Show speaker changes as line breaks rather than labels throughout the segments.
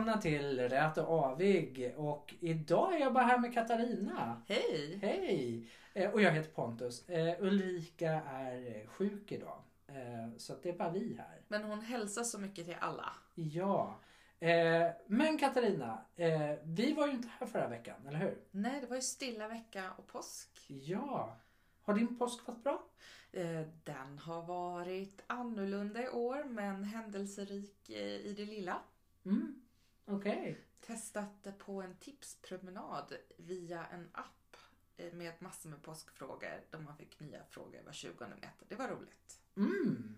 välkomna till Rät och Avig och idag är jag bara här med Katarina.
Hej!
Hej! Eh, Och jag heter Pontus. Eh, Ulrika är eh, sjuk idag. Så det är bara vi här.
Men hon hälsar så mycket till alla.
Ja. Men Katarina, vi var ju inte här förra veckan, eller hur?
Nej, det var ju stilla vecka och påsk.
Ja. Har din påsk varit bra?
Den har varit annorlunda i år men händelserik i det lilla.
Mm. Okej.
Testat på en tipspromenad via en app eh, med massor med påskfrågor där man fick nya frågor var 20 meter. Det var roligt.
Mm.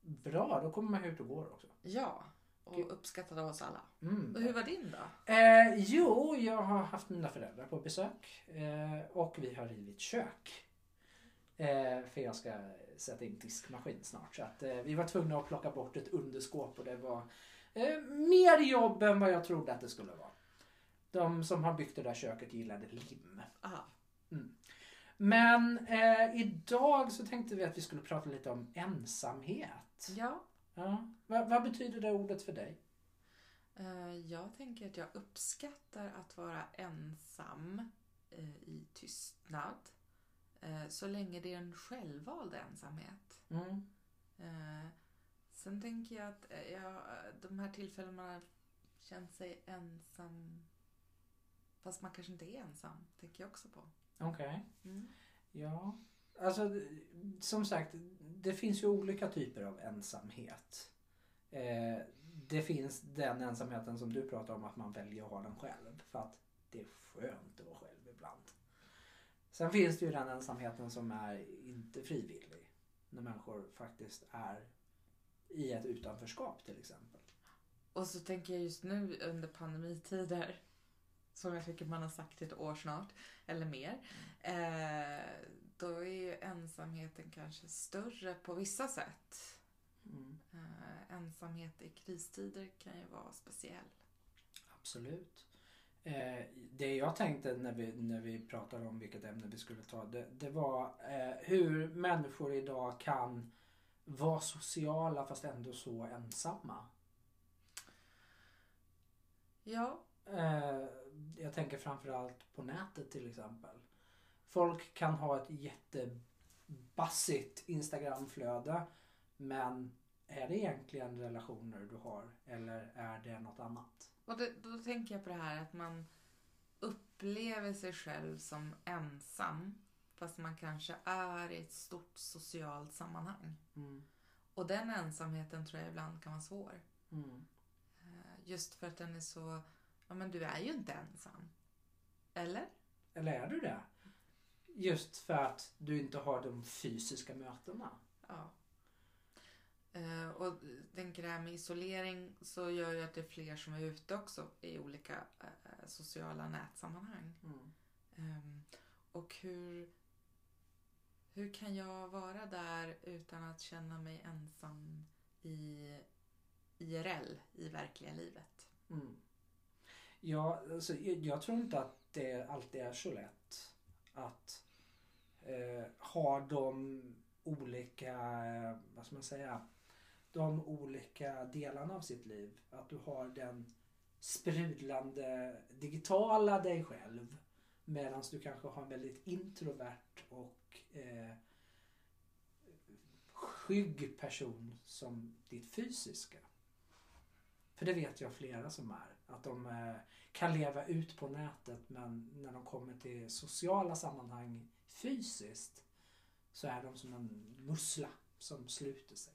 Bra, då kommer man ut och går också.
Ja, och
Kul.
uppskattad av oss alla.
Mm.
Och hur var din då?
Eh, jo, jag har haft mina föräldrar på besök eh, och vi har rivit kök. Eh, för jag ska sätta in diskmaskin snart. Så att, eh, vi var tvungna att plocka bort ett underskåp och det var mer jobb än vad jag trodde att det skulle vara. De som har byggt det där köket gillade lim.
Aha.
Men eh, idag så tänkte vi att vi skulle prata lite om ensamhet.
Ja,
Ja. Va, vad betyder det ordet för dig?
Eh, Jag tänker att jag uppskattar att vara ensam eh, i tystnad. eh, Så länge det är en självvald ensamhet.
Mm.
Eh, Sen tänker jag att eh, jag, de här tillfällena man har känt sig ensam fast man kanske inte är ensam, tänker jag också på.
Okej.
Mm.
Ja, alltså som sagt, det finns ju olika typer av ensamhet. Eh, det finns den ensamheten som du pratar om att man väljer att ha den själv för att det är skönt att vara själv ibland. Sen finns det ju den ensamheten som är inte frivillig. När människor faktiskt är i ett utanförskap till exempel.
Och så tänker jag just nu under pandemitider, som jag tycker man har sagt i ett år snart, eller mer, eh, då är ju ensamheten kanske större på vissa sätt.
Mm,
Eh, ensamhet i kristider kan ju vara speciell.
absolut. Eh, det jag tänkte när vi, när vi pratade om vilket ämne vi skulle ta, det, det var eh, hur människor idag kan vara sociala fast ändå så ensamma.
Ja,
Eh, jag tänker framförallt på nätet till exempel. Folk kan ha ett jättebassigt Instagramflöde men är det egentligen relationer du har eller är det något annat?
och det, då tänker jag på det här att man upplever sig själv som ensam fast man kanske är i ett stort socialt sammanhang.
Mm.
Och den ensamheten tror jag ibland kan vara svår.
Mm.
Eh, Just för att den är så, ja men du är ju inte ensam. Eller?
Eller är du det? Just för att du inte har de fysiska mötena.
Ja. Eh, Och tänker det här med isolering så gör ju att det är fler som är ute också i olika eh, sociala nätsammanhang.
Mm.
Ehm, Och hur, hur kan jag vara där utan att känna mig ensam i IRL, i verkliga livet?
Mm. Ja, alltså, jag, tror inte att det alltid är så lätt att eh, ha de olika, eh, vad ska man säga, de olika delarna av sitt liv. Att du har den sprudlande digitala dig själv medan du kanske har en väldigt introvert och eh, skygg person som ditt fysiska. För det vet jag flera som är. Att de eh, kan leva ut på nätet men när de kommer till sociala sammanhang fysiskt så är de som en mussla som sluter sig.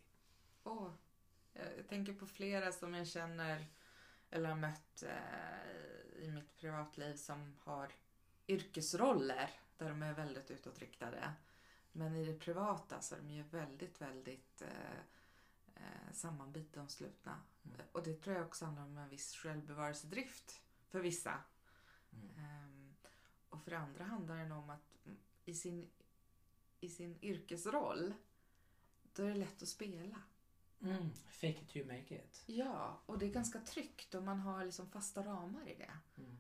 Oh, jag tänker på flera som jag känner eller har mött eh, i mitt privatliv som har yrkesroller där de är väldigt utåtriktade. Men i det privata så är de ju väldigt, väldigt eh, eh, sammanbitna och slutna.
Mm.
Och det tror jag också handlar om en viss självbevarelsedrift för vissa.
Mm.
Ehm, och för andra handlar det om att mm, i sin, i sin yrkesroll då är det lätt att spela.
Mm. Fake it you make it.
Ja, och det är ganska tryggt och man har liksom fasta ramar i det.
Mm.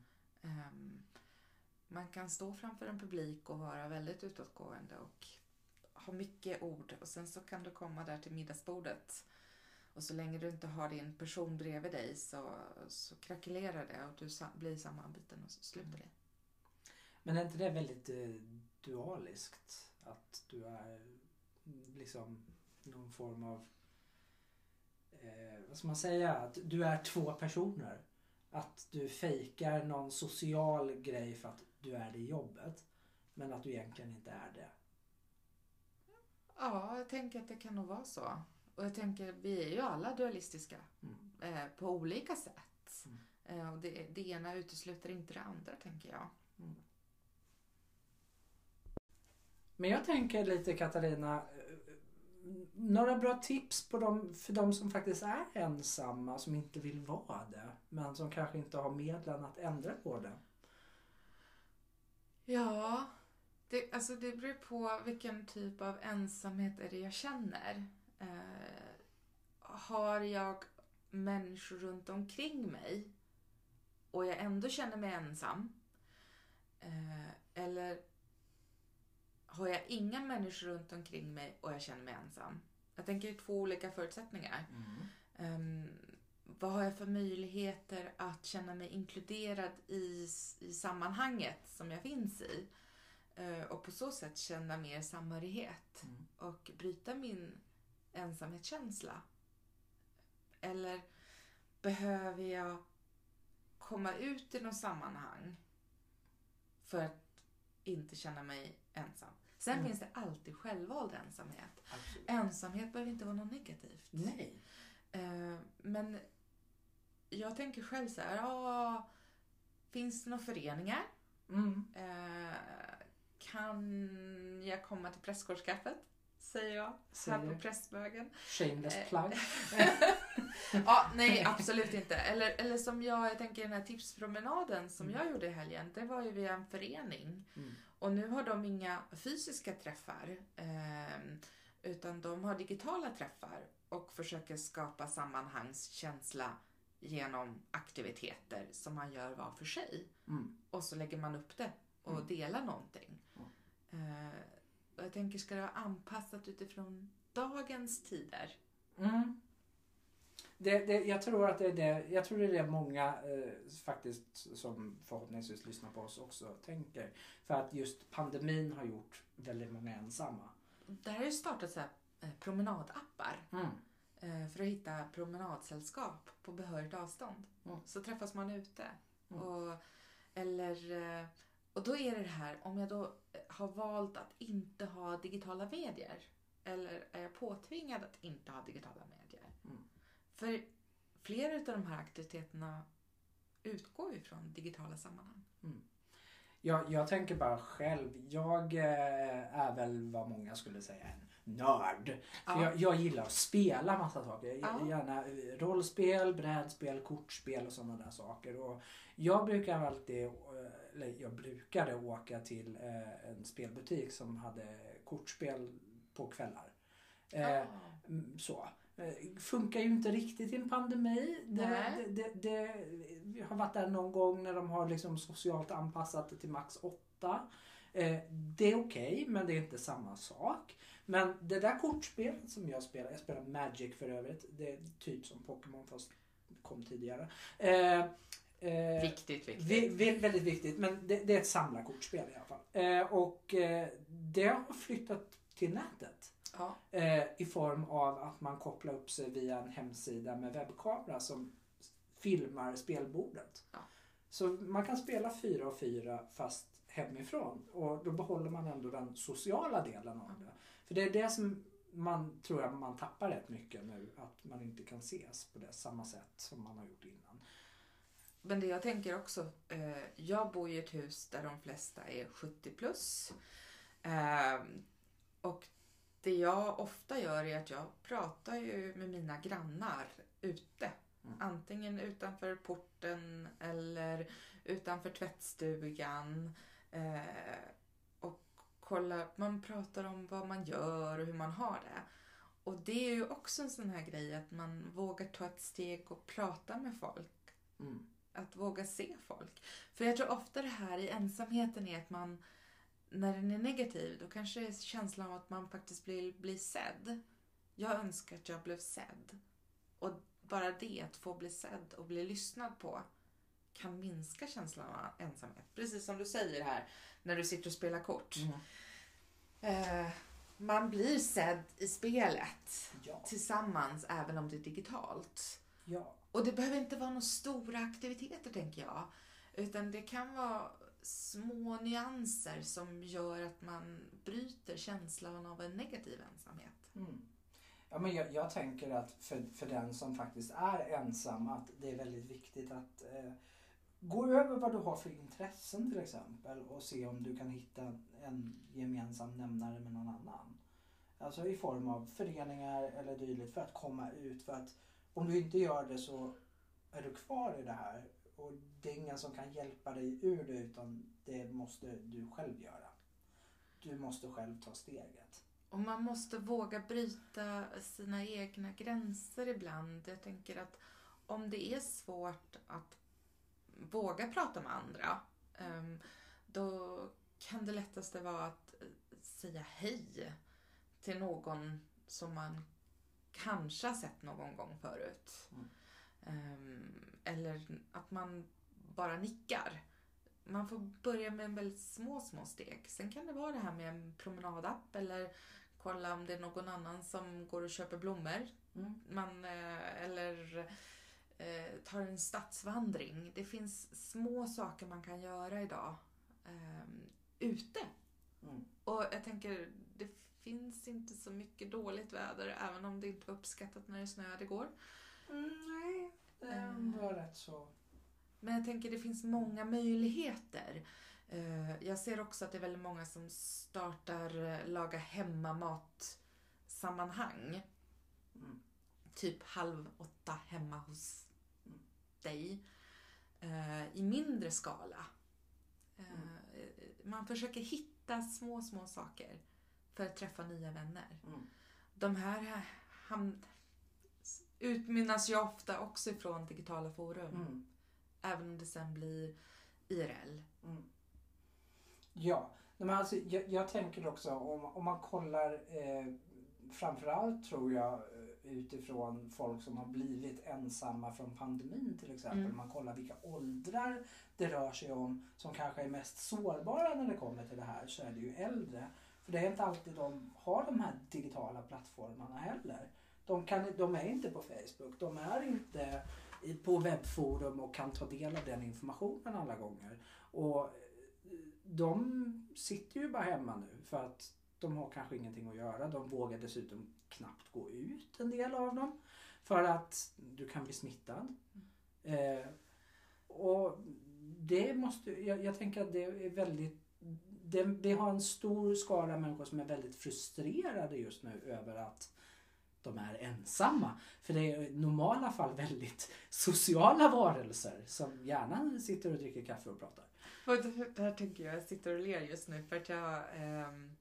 Man kan stå framför en publik och vara väldigt utåtgående och ha mycket ord och sen så kan du komma där till middagsbordet Och så länge du inte har din person bredvid dig så, så krackelerar det och du blir sammanbiten och så slutar det.
Men är inte det väldigt eh, dualiskt? Att du är mm, liksom någon form av... Eh, vad ska man säga? Att du är två personer. Att du fejkar någon social grej för att du är det i jobbet. Men att du egentligen inte är det.
Ja, jag tänker att det kan nog vara så. Och jag tänker, vi är ju alla dualistiska
Mm.
eh, på olika sätt.
Mm.
Eh, och det, det ena utesluter inte det andra, tänker jag.
Men jag tänker lite Katarina, eh, några bra tips på dem, för de som faktiskt är ensamma, som inte vill vara det, men som kanske inte har medlen att ändra på det.
Ja, det, alltså det beror på vilken typ av ensamhet är det jag känner. Eh, har jag människor runt omkring mig och jag ändå känner mig ensam? Eh, eller har jag inga människor runt omkring mig och jag känner mig ensam? Jag tänker två olika förutsättningar. Ehm, vad har jag för möjligheter att känna mig inkluderad i, i sammanhanget som jag finns i? Eh, och på så sätt känna mer samhörighet
Mm.
och bryta min ensamhetskänsla. Eller behöver jag komma ut i något sammanhang för att inte känna mig ensam? Sen
Mm.
finns det alltid självvald ensamhet.
Absolut.
Ensamhet behöver inte vara något negativt.
Nej.
Eh, men jag tänker själv så här, ja, finns det några föreningar?
Mm.
Eh, kan jag komma till prästgårdskaffet? Säger jag här på Prästbögen.
Shameless
Eh.
plug.
ja, nej, absolut inte. Eller, eller som jag, jag tänker den här tipspromenaden som
Mm.
jag gjorde i helgen, det var ju via en förening.
Mm.
Och nu har de inga fysiska träffar, ehm, utan de har digitala träffar och försöker skapa sammanhangskänsla genom aktiviteter som man gör var för sig.
Mm.
Och så lägger man upp det och
Mm.
delar någonting.
Mm.
Och jag tänker, ska det vara anpassat utifrån dagens tider?
Mm. Det, det, jag tror att det är det, jag tror det är det många eh, faktiskt som förhoppningsvis lyssnar på oss också tänker. För att just pandemin har gjort väldigt många ensamma.
Där har ju startat så här, eh, promenadappar
Mm.
Eh, för att hitta promenadsällskap på behörigt avstånd.
Mm.
Så träffas man ute.
Mm.
Och, eller, eh, och då är det det här, om jag då har valt att inte ha digitala medier eller är jag påtvingad att inte ha digitala medier?
Mm.
För flera av de här aktiviteterna utgår ju från digitala sammanhang.
Jag, jag tänker bara själv, jag eh, är väl vad många skulle säga en nörd.
Ja.
jag, jag gillar att spela massa saker. Jag-
Ja.
Gärna eh, rollspel, brädspel, kortspel och sådana där saker. Och jag brukar alltid, eh, eller jag brukade åka till eh, en spelbutik som hade kortspel på kvällar. Eh,
Ah.
Så. Funkar ju inte riktigt i en pandemi. Det, det, det, det, vi har varit där någon gång när de har liksom socialt anpassat det till max 8. Eh, det är okej, men det är inte samma sak. Men det där kortspelet som jag spelar, jag spelar Magic för övrigt. Det är typ som Pokémon fast kom tidigare. Eh, eh,
Viktigt, viktigt.
vi, vi, väldigt viktigt, men det, det är ett samlarkortspel i alla fall. Eh, och eh, det har flyttat till nätet.
Ja.
Eh, I form av att man kopplar upp sig via en hemsida med webbkamera som filmar spelbordet.
Ja.
Så man kan spela fyra och fyra fast hemifrån och då behåller man ändå den sociala delen av det. För det är det som man tror jag man tappar rätt mycket nu, att man inte kan ses på det samma sätt som man har gjort innan.
Men det jag tänker också, eh, jag bor i ett hus där de flesta är 70 plus. Eh, och det jag ofta gör är att jag pratar ju med mina grannar ute.
Mm.
Antingen utanför porten eller utanför tvättstugan. Eh, kolla, man pratar om vad man gör och hur man har det. Och det är ju också en sån här grej att man vågar ta ett steg och prata med folk
Mm.
att våga se folk. För jag tror ofta det här i ensamheten är att man, när den är negativ, då kanske det är känslan av att man faktiskt blir, blir sedd. Jag önskar att jag blev sedd. Och bara det, att få bli sedd och bli lyssnad på kan minska känslan av ensamhet. Precis som du säger här när du sitter och spelar kort. Eh, man blir sedd i spelet
Ja.
tillsammans även om det är digitalt.
ja.
Och det behöver inte vara några stora aktiviteter tänker jag. Utan det kan vara små nyanser som gör att man bryter känslan av en negativ ensamhet.
Mm. Ja, men jag, jag tänker att för, för den som faktiskt är ensam att det är väldigt viktigt att eh, gå över vad du har för intressen till exempel och se om du kan hitta en gemensam nämnare med någon annan. Alltså i form av föreningar eller dylikt för att komma ut. För att om du inte gör det så är du kvar i det här och det är ingen som kan hjälpa dig ur det utan det måste du själv göra. Du måste själv ta steget.
Och man måste våga bryta sina egna gränser ibland. Jag tänker att om det är svårt att våga prata med andra, ehm, då kan det lättaste vara att eh, säga hej till någon som man kanske har sett någon gång förut.
Mm.
Ehm, Eller att man bara nickar. Man får börja med väldigt små, små steg. Sen kan det vara det här med en promenadapp eller kolla om det är någon annan som går och köper blommor.
Mm.
Man, eh, eller eh, tar en stadsvandring. Det finns små saker man kan göra idag eh, ute.
Mm.
Och jag tänker, det finns inte så mycket dåligt väder även om det inte var uppskattat när det snöade igår.
Mm, nej, det var rätt så.
Men jag tänker det finns många möjligheter. Eh, Jag ser också att det är väldigt många som startar eh, laga hemmamat sammanhang.
Mm.
Typ halv åtta hemma hos. Dig. eh, I mindre skala. Eh, Man försöker hitta små, små saker för att träffa nya vänner.
Mm.
De här utmynnas ju ofta också ifrån digitala forum.
Mm.
Även om det sen blir IRL.
Mm. Ja, men alltså, jag, jag tänker också om, om man kollar eh, framförallt tror jag utifrån folk som har blivit ensamma från pandemin till exempel.
Mm.
Man kollar vilka åldrar det rör sig om som kanske är mest sårbara när det kommer till det här så är det ju äldre. För det är inte alltid de har de här digitala plattformarna heller. De, kan, de är inte på Facebook, de är inte på webbforum och kan ta del av den informationen alla gånger. Och eh, de sitter ju bara hemma nu för att de har kanske ingenting att göra. De vågar dessutom knappt gå ut en del av dem. För att du kan bli smittad. Eh, och det måste, jag, jag tänker att det är väldigt det, vi har en stor skara människor som är väldigt frustrerade just nu över att de är ensamma. För det är i normala fall väldigt sociala varelser som gärna sitter och dricker kaffe och pratar.
Och det här tänker jag, jag sitter och ler just nu för att jag... Ehm,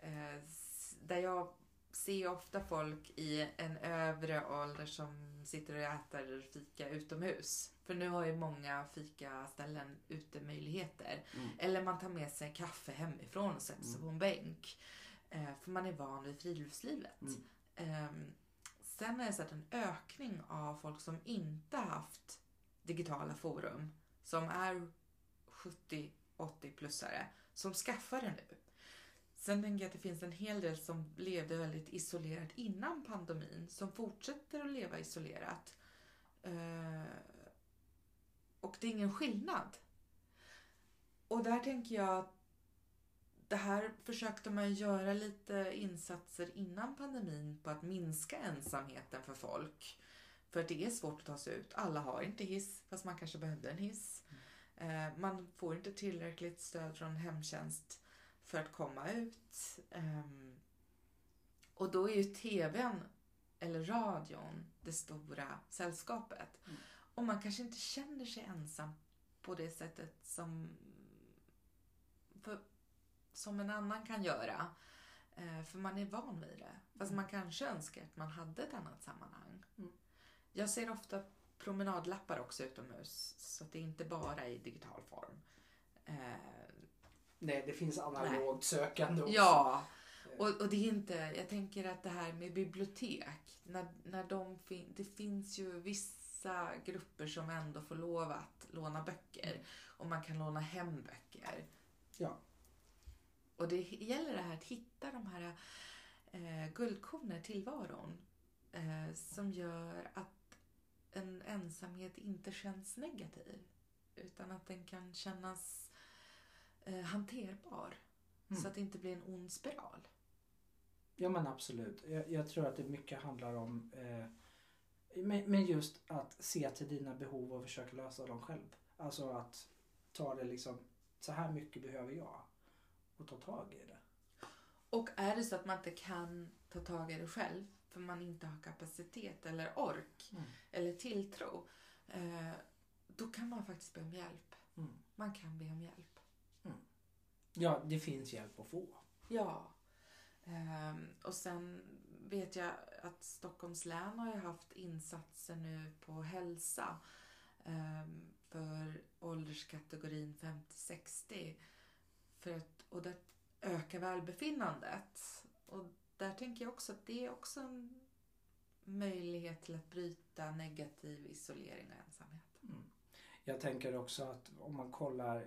eh, eh, där jag ser ofta folk i en övre ålder som sitter och äter fika utomhus. För nu har ju många fikaställen utemöjligheter.
Mm.
Eller man tar med sig kaffe hemifrån och sätter sig
Mm.
på en bänk. Eh, för man är van vid friluftslivet.
Mm.
Ehm, sen har jag sett en ökning av folk som inte haft digitala forum. Som är 70-80-plussare. Som skaffar det nu. Sen tänker jag att det finns en hel del som levde väldigt isolerat innan pandemin. Som fortsätter att leva isolerat. Eh, och det är ingen skillnad. Och där tänker jag att det här försökte man göra lite insatser innan pandemin på att minska ensamheten för folk. För att det är svårt att ta sig ut. Alla har inte hiss, fast man kanske behövde en hiss. Eh, Man får inte tillräckligt stöd från hemtjänst för att komma ut. Ehm, Och då är ju tvn eller radion det stora sällskapet.
Mm.
Och man kanske inte känner sig ensam på det sättet som, för, som en annan kan göra. Eh, för man är van vid det. Fast
Mm.
man kanske önskar att man hade ett annat sammanhang.
Mm.
Jag ser ofta promenadlappar också utomhus. Så det är inte bara i digital form. Eh,
Nej, det finns analogt sökande också.
ja, Och, och det är inte, jag tänker att det här med bibliotek, när, när de fin, det finns ju vissa grupper som ändå får lov att låna böcker och man kan låna hem böcker.
Ja.
Och det gäller det här att hitta de här eh, guldkornen tillvaron eh, som gör att en ensamhet inte känns negativ utan att den kan kännas eh, hanterbar.
Mm.
Så att det inte blir en ond spiral.
Ja men absolut. Jag, jag tror att det mycket handlar om eh, men, men just att se till dina behov och försöka lösa dem själv. Alltså att ta det liksom, så här mycket behöver jag. Och ta tag i det.
Och är det så att man inte kan ta tag i det själv för man inte har kapacitet eller ork
Mm.
eller tilltro eh, då kan man faktiskt be om hjälp.
Mm.
Man kan be om hjälp.
Ja, det finns hjälp att få.
Ja. Ehm, och sen vet jag att Stockholms län har ju haft insatser nu på hälsa ehm, för ålderskategorin 50-60 för att, och det ökar välbefinnandet. Och där tänker jag också att det är också en möjlighet till att bryta negativ isolering och ensamhet.
Jag tänker också att om man kollar,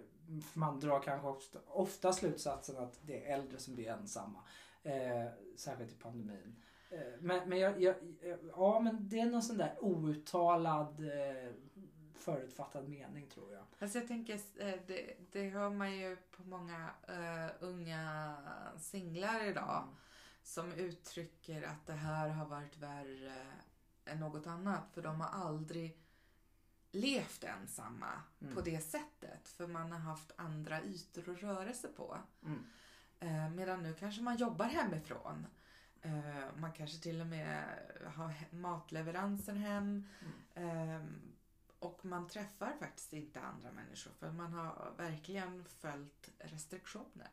man drar kanske ofta, ofta slutsatsen att det är äldre som blir ensamma. Eh, särskilt i pandemin. Eh, men men jag, jag, ja men det är någon sån där outtalad eh, förutfattad mening tror jag.
Alltså jag tänker, eh, det, det hör man ju på många eh, unga singlar idag
Mm.
som uttrycker att det här har varit värre än något annat för de har aldrig levt ensamma
Mm.
på det sättet för man har haft andra ytor att röra sig på.
Mm.
Eh, medan nu kanske man jobbar hemifrån. Eh, man kanske till och med har matleveranser hem. Ehm, och man träffar faktiskt inte andra människor för man har verkligen följt restriktioner.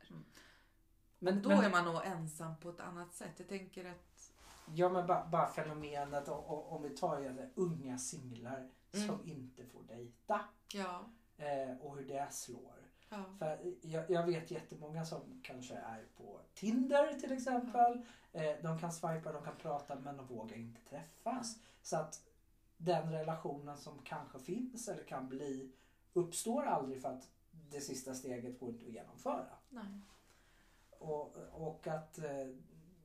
Men,
Då
men,
är man nog ensam på ett annat sätt. Jag tänker att
Ja men bara, bara fenomenet och, och, om vi tar unga singlar
Mm.
som inte får dejta.
ja,
Eh, och hur det slår.
ja,
För jag, jag vet jättemånga som kanske är på Tinder till exempel. Eh, de kan swipa, de kan prata men de vågar inte träffas. Så att den relationen som kanske finns eller kan bli uppstår aldrig för att det sista steget går inte att genomföra.
nej.
Och, och att eh,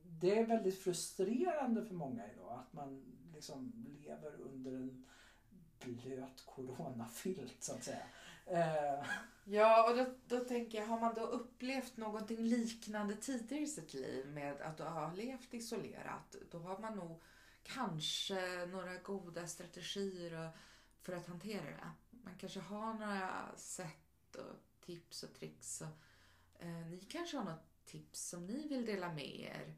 det är väldigt frustrerande för många idag att man liksom lever under en blöt coronafilt så att säga. Eh,
Ja, och då, då tänker jag, har man då upplevt någonting liknande tidigare i sitt liv med att du har levt isolerat, då har man nog kanske några goda strategier för att hantera det. Man kanske har några sätt och tips och tricks. Och, eh, ni kanske har något tips som ni vill dela med er.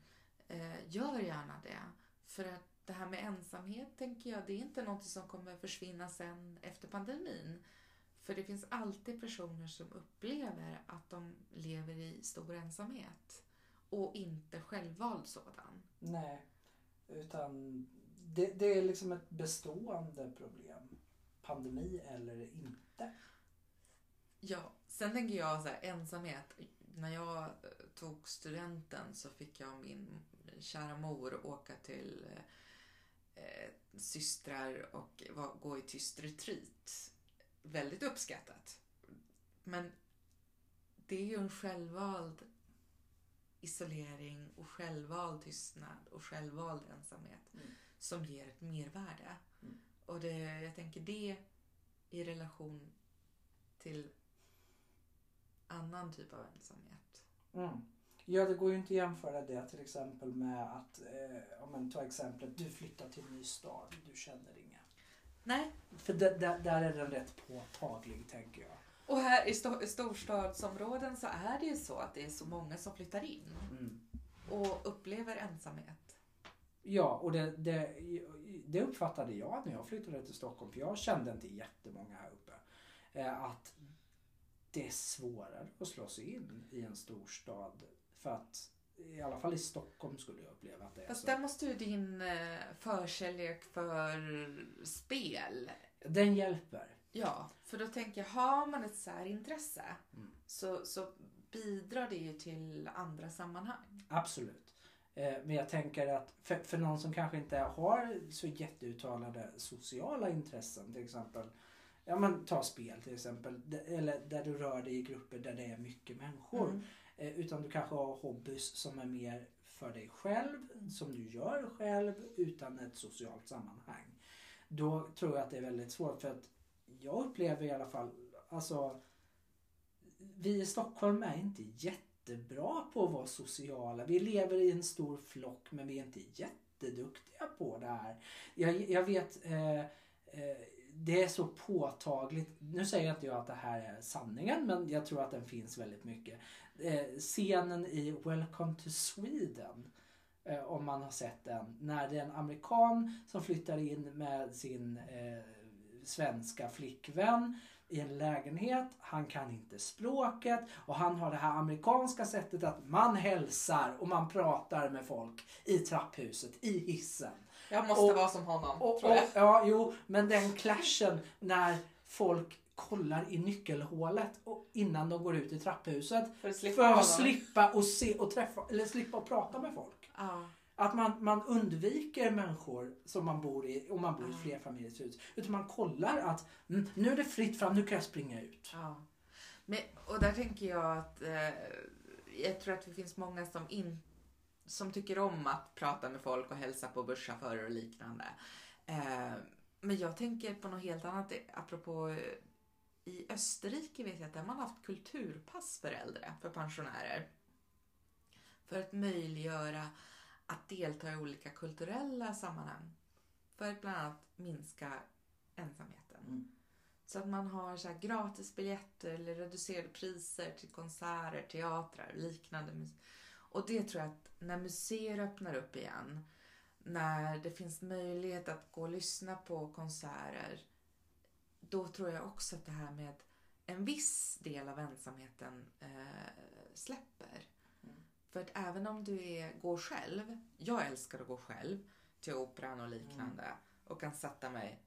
Eh, gör gärna det. För att det här med ensamhet tänker jag, det är inte något som kommer försvinna sen efter pandemin. För det finns alltid personer som upplever att de lever i stor ensamhet. Och inte självvald sådan.
nej, utan det, det är liksom ett bestående problem. Pandemi eller inte.
Ja, sen tänker jag så här, ensamhet. När jag eh, tog studenten så fick jag och min kära mor åka till eh, systrar och var, gå i tyst retreat. Väldigt uppskattat. Men det är ju en självvald isolering och självvald tystnad och självvald ensamhet
Mm.
som ger ett mervärde.
Mm.
Och det, jag tänker det i relation till annan typ av ensamhet.
Mm. Ja, det går ju inte att jämföra det till exempel med att, eh, om man tar exemplet, du flyttar till en ny stad, du känner inga.
Nej,
För det, där, där är den rätt påtaglig tänker jag.
och här i sto- storstadsområden så är det ju så att det är så många som flyttar in
Mm.
och upplever ensamhet.
Ja, och det, det, det uppfattade jag när jag flyttade till Stockholm, för jag kände inte jättemånga här uppe. Eh, att det är svårare att slå sig in i en storstad. För att i alla fall i Stockholm skulle jag uppleva att det är
Fast
så.
där måste ju din eh, förkärlek för spel.
Den hjälper.
Ja, för då tänker jag, har man ett särintresse
Mm.
så, så bidrar det ju till andra sammanhang.
Absolut. Eh, Men jag tänker att för, för någon som kanske inte har så jätteuttalade sociala intressen till exempel. Ja men ta spel till exempel. Eller där du rör dig i grupper där det är mycket människor.
Mm.
Eh, utan du kanske har hobbys som är mer för dig själv. Som du gör själv utan ett socialt sammanhang. Då tror jag att det är väldigt svårt för att jag upplever i alla fall, alltså vi i Stockholm är inte jättebra på att vara sociala. Vi lever i en stor flock men vi är inte jätteduktiga på det här. Jag, jag vet, eh, eh, det är så påtagligt. Nu säger inte jag att det här är sanningen men jag tror att den finns väldigt mycket. Eh, scenen i Welcome to Sweden. Eh, om man har sett den. När det är en amerikan som flyttar in med sin eh, svenska flickvän i en lägenhet. Han kan inte språket och han har det här amerikanska sättet att man hälsar och man pratar med folk i trapphuset, i hissen.
Jag måste
Och-
vara som honom,
Och,
tror
och,
jag.
ja, jo, men den clashen när folk kollar i nyckelhålet och innan de går ut i trapphuset
För att slippa
för att slippa och se och träffa eller slippa och prata med folk.
Ja.
Att man, man undviker människor som man bor i, om man bor i
Ja.
flerfamiljshus. Utan man kollar att mm, nu är det fritt fram, nu kan jag springa ut.
Ja. Men, och där tänker jag att eh, jag tror att det finns många som, in, som tycker om att prata med folk och hälsa på busschaufförer och liknande. Eh, men jag tänker på något helt annat. Apropå eh, i Österrike vet jag att där har man haft kulturpass för äldre, för pensionärer. För att möjliggöra att delta i olika kulturella sammanhang. För att bland annat minska ensamheten.
Mm.
Så att man har så här gratisbiljetter eller reducerade priser till konserter, teatrar och liknande. Och det tror jag att när museer öppnar upp igen, när det finns möjlighet att gå och lyssna på konserter, då tror jag också att det här med en viss del av ensamheten eh, släpper.
Mm.
För att även om du är, går själv, jag älskar att gå själv till operan och liknande och kan sätta mig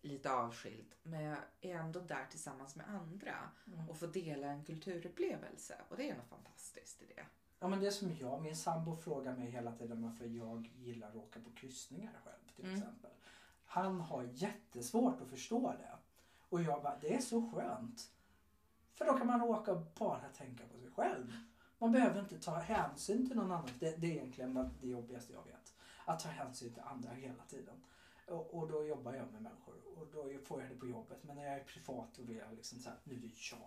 lite avskilt. Men jag är ändå där tillsammans med andra
Mm.
och får dela en kulturupplevelse. Och det är något fantastiskt i det.
Ja men det är som jag, min sambo frågar mig hela tiden varför jag gillar att åka på kryssningar själv till
Mm.
exempel. Han har jättesvårt att förstå det. Och jag bara, det är så skönt. För då kan man åka och bara tänka på sig själv. Man behöver inte ta hänsyn till någon annan. Det, det är egentligen det jobbigaste jag vet. Att ta hänsyn till andra hela tiden. Och, och då jobbar jag med människor och då får jag det på jobbet. Men när jag är privat då vill jag liksom säga nu är det jag.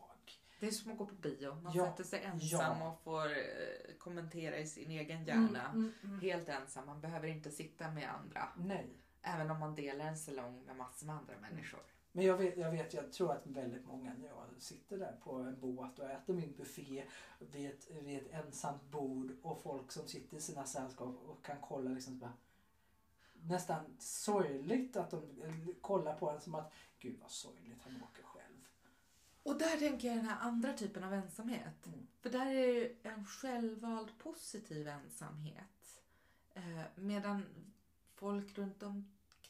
Det är som att gå på bio. Man
Ja,
sätter sig ensam
ja.
och får eh, kommentera i sin egen hjärna.
Mm, mm, mm.
Helt ensam. Man behöver inte sitta med andra.
Nej.
Även om man delar en salong med massor med andra människor.
Men jag vet, jag vet, jag tror att väldigt många när jag sitter där på en båt och äter min buffé vid ett, vid ett ensamt bord och folk som sitter i sina sällskap och kan kolla liksom bara, nästan sorgligt att de eh, kollar på en som att gud vad sorgligt han åker själv.
Och där tänker jag den här andra typen av ensamhet.
Mm.
För där är det ju en självvald positiv ensamhet. Eh, medan folk runt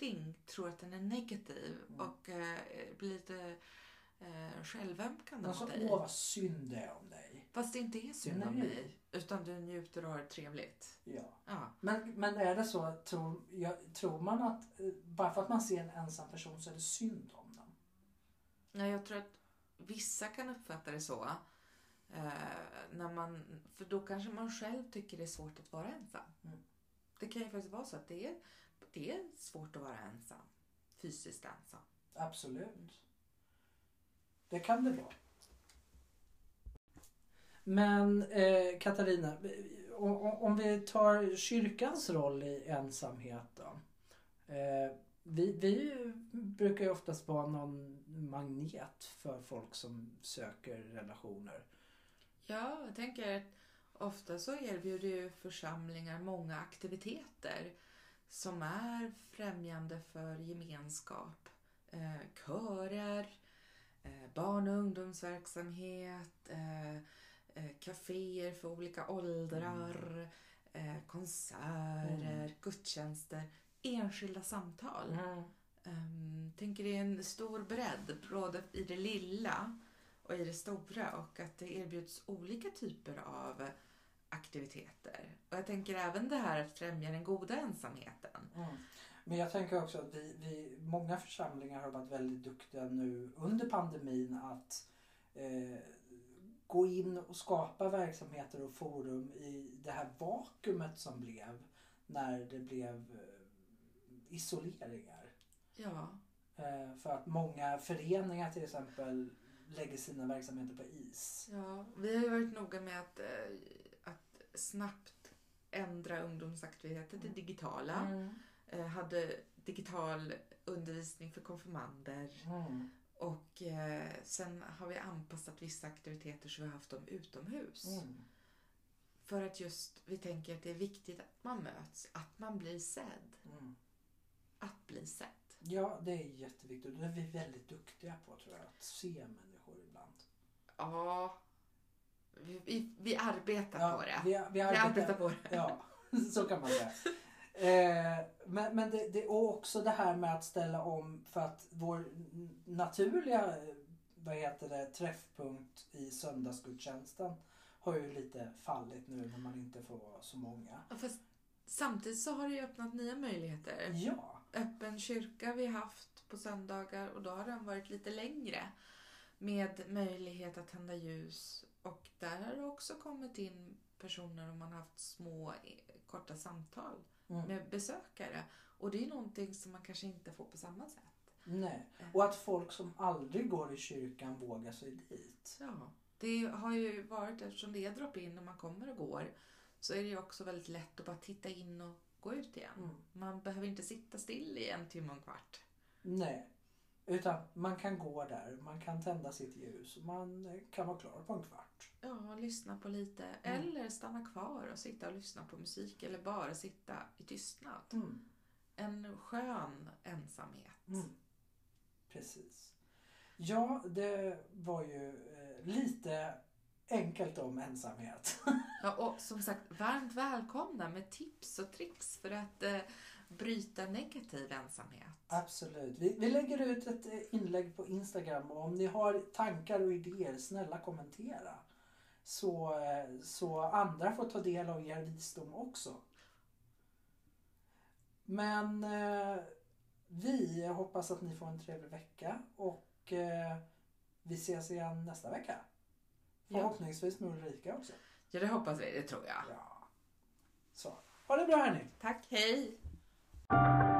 omkring tror att den är negativ
Mm.
och eh, blir lite eh, självömkande
Alltså,
mot dig.
åh vad synd det är om dig.
Fast det inte är synd om
Nej.
dig. Utan du njuter och har det trevligt.
Ja.
Ja.
Men, men är det så, tror, jag, tror man att eh, bara för att man ser en ensam person så är det synd om den?
Ja, jag tror att vissa kan uppfatta det så. Eh, när man, för då kanske man själv tycker det är svårt att vara ensam.
Mm.
Det kan ju faktiskt vara så att det är, det är svårt att vara ensam. Fysiskt ensam.
Absolut. Det kan det vara. Men eh, Katarina, om, om vi tar kyrkans roll i ensamhet då. Eh, vi, vi brukar ju oftast vara någon magnet för folk som söker relationer.
Ja, jag tänker att ofta så erbjuder ju församlingar många aktiviteter som är främjande för gemenskap. Eh, körer, eh, barn och ungdomsverksamhet, eh, eh, kaféer för olika åldrar, eh, konserter, gudstjänster, enskilda samtal. Um, tänker det är en stor bredd, både i det lilla och i det stora och att det erbjuds olika typer av aktiviteter. Och jag tänker även det här att främja den goda ensamheten.
Mm. Men jag tänker också att vi, vi, många församlingar har varit väldigt duktiga nu under pandemin att eh, gå in och skapa verksamheter och forum i det här vakuumet som blev när det blev eh, isoleringar.
Ja.
Eh, för att många föreningar till exempel lägger sina verksamheter på is.
Ja, vi har ju varit noga med att, eh, att snabbt ändra ungdomsaktiviteter till digitala.
Mm.
Eh, hade digital undervisning för konfirmander.
Mm.
Och eh, sen har vi anpassat vissa aktiviteter så vi har haft dem utomhus.
Mm.
För att just vi tänker att det är viktigt att man möts, att man blir sedd.
Mm.
Att bli sedd.
Ja, det är jätteviktigt. Det är vi väldigt duktiga på tror jag. Att se människor ibland.
Ja, vi, vi, arbetar
Ja,
på det.
Vi, vi,
Vi
arbetar,
arbetar på det.
Ja, så kan man säga. Eh, men men det, det, och också det här med att ställa om för att vår naturliga vad heter det, träffpunkt i söndagsgudstjänsten har ju lite fallit nu när man inte får vara så många.
Ja, fast samtidigt så har det ju öppnat nya möjligheter.
Ja,
Öppen kyrka vi haft på söndagar och då har den varit lite längre. Med möjlighet att tända ljus och där har det också kommit in personer och man har haft små eh, korta samtal
mm.
med besökare. Och det är någonting som man kanske inte får på samma sätt.
nej. Och att folk som aldrig går i kyrkan vågar sig dit.
Ja, det har ju varit, eftersom det är drop-in när man kommer och går, så är det ju också väldigt lätt att bara titta in och gå ut igen.
Mm.
Man behöver inte sitta still i en timme och en kvart.
Nej. Utan man kan gå där, man kan tända sitt ljus och man kan vara klar på en kvart.
Ja, lyssna på lite.
Mm.
Eller stanna kvar och sitta och lyssna på musik. Eller bara sitta i tystnad.
Mm.
En skön ensamhet.
Mm. Precis. Ja, det var ju eh, lite enkelt om ensamhet.
Ja, och som sagt, varmt välkomna med tips och tricks för att eh, bryta negativ ensamhet.
Absolut. Vi, vi lägger ut ett eh, inlägg på Instagram och om ni har tankar och idéer, snälla kommentera. Så, eh, så andra får ta del av er visdom också. Men eh, vi hoppas att ni får en trevlig vecka och vi ses igen nästa vecka. Förhoppningsvis med Ulrika också.
Ja, det hoppas vi. Det tror jag.
Ja. Så. Ha det bra hörni!
Tack, hej! Thank you